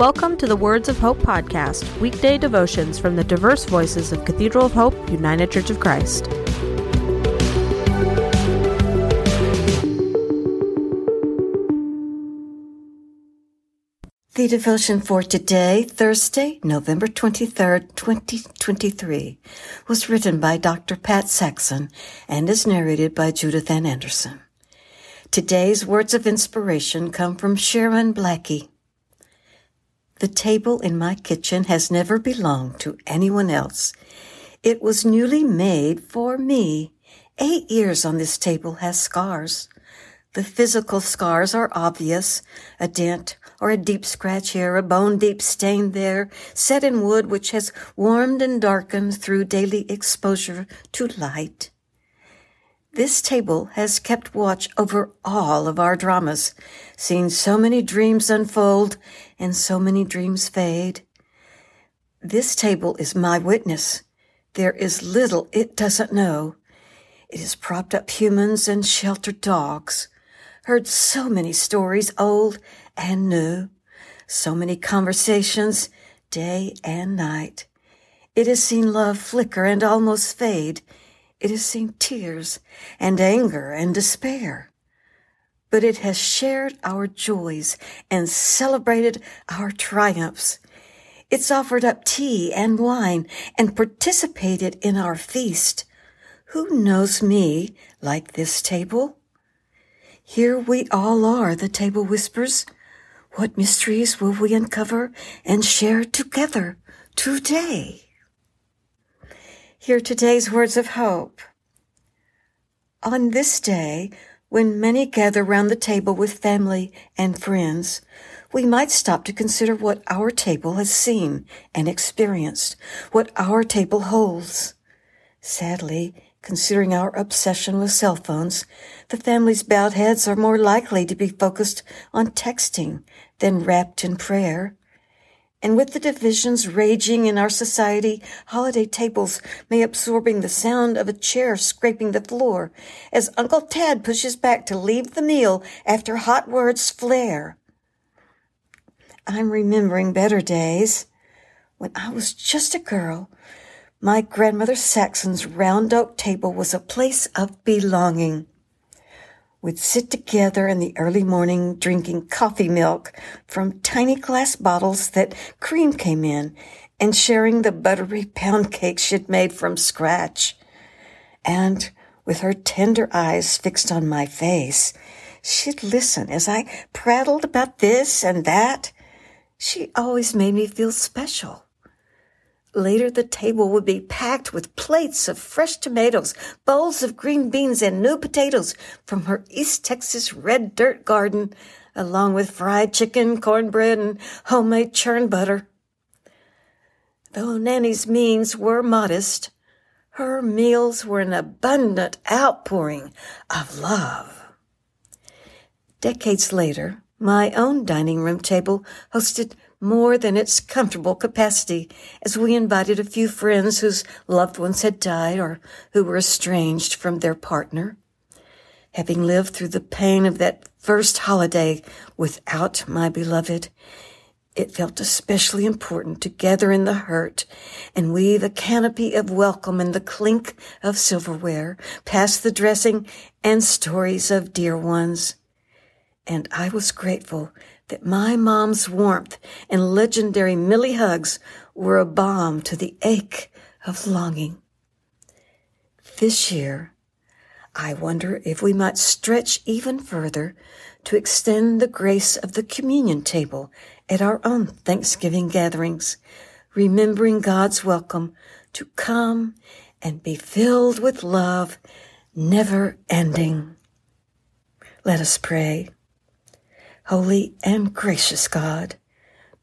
Welcome to the Words of Hope podcast, weekday devotions from the diverse voices of Cathedral of Hope, United Church of Christ. The devotion for today, Thursday, November 23rd, 2023, was written by Dr. Pat Saxon and is narrated by Judithann Anderson. Today's words of inspiration come from Sharon Blackie. The table in my kitchen has never belonged to anyone else. It was newly made for me. Eight years on this table has scars. The physical scars are obvious. A dent or a deep scratch here, a bone deep stain there, set in wood which has warmed and darkened through daily exposure to light. This table has kept watch over all of our dramas, seen so many dreams unfold and so many dreams fade. This table is my witness. There is little it doesn't know. It has propped up humans and sheltered dogs, heard so many stories old and new, so many conversations day and night. It has seen love flicker and almost fade it has seen tears and anger and despair, but it has shared our joys and celebrated our triumphs. It's offered up tea and wine and participated in our feast. Who knows me like this table? Here we all are, the table whispers. What mysteries will we uncover and share together today? Hear today's words of hope. On this day, when many gather round the table with family and friends, we might stop to consider what our table has seen and experienced, what our table holds. Sadly, considering our obsession with cell phones, the family's bowed heads are more likely to be focused on texting than wrapped in prayer. And with the divisions raging in our society, holiday tables may absorbing the sound of a chair scraping the floor as Uncle Tad pushes back to leave the meal after hot words flare. I'm remembering better days. When I was just a girl, my grandmother Saxon's round oak table was a place of belonging. We'd sit together in the early morning drinking coffee milk from tiny glass bottles that cream came in and sharing the buttery pound cake she'd made from scratch. And with her tender eyes fixed on my face, she'd listen as I prattled about this and that. She always made me feel special. Later, the table would be packed with plates of fresh tomatoes, bowls of green beans, and new potatoes from her East Texas red dirt garden, along with fried chicken, cornbread, and homemade churn butter. Though Nanny's means were modest, her meals were an abundant outpouring of love. Decades later, my own dining room table hosted more than its comfortable capacity as we invited a few friends whose loved ones had died or who were estranged from their partner. Having lived through the pain of that first holiday without my beloved, it felt especially important to gather in the hurt and weave a canopy of welcome in the clink of silverware, past the dressing and stories of dear ones. And I was grateful that my mom's warmth and legendary Millie hugs were a balm to the ache of longing. This year, I wonder if we might stretch even further to extend the grace of the communion table at our own Thanksgiving gatherings, remembering God's welcome to come and be filled with love, never ending. Let us pray. Holy and gracious God,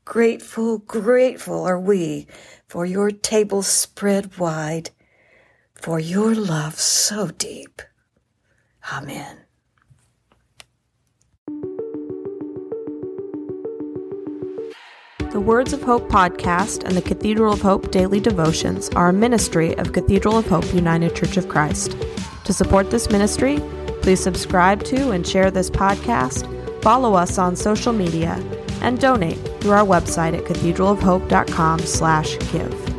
grateful, grateful are we for your table spread wide, for your love so deep. Amen. The Words of Hope podcast and the Cathedral of Hope daily devotions are a ministry of Cathedral of Hope United Church of Christ. To support this ministry, please subscribe to and share this podcast follow us on social media, and donate through our website at cathedralofhope.com/give.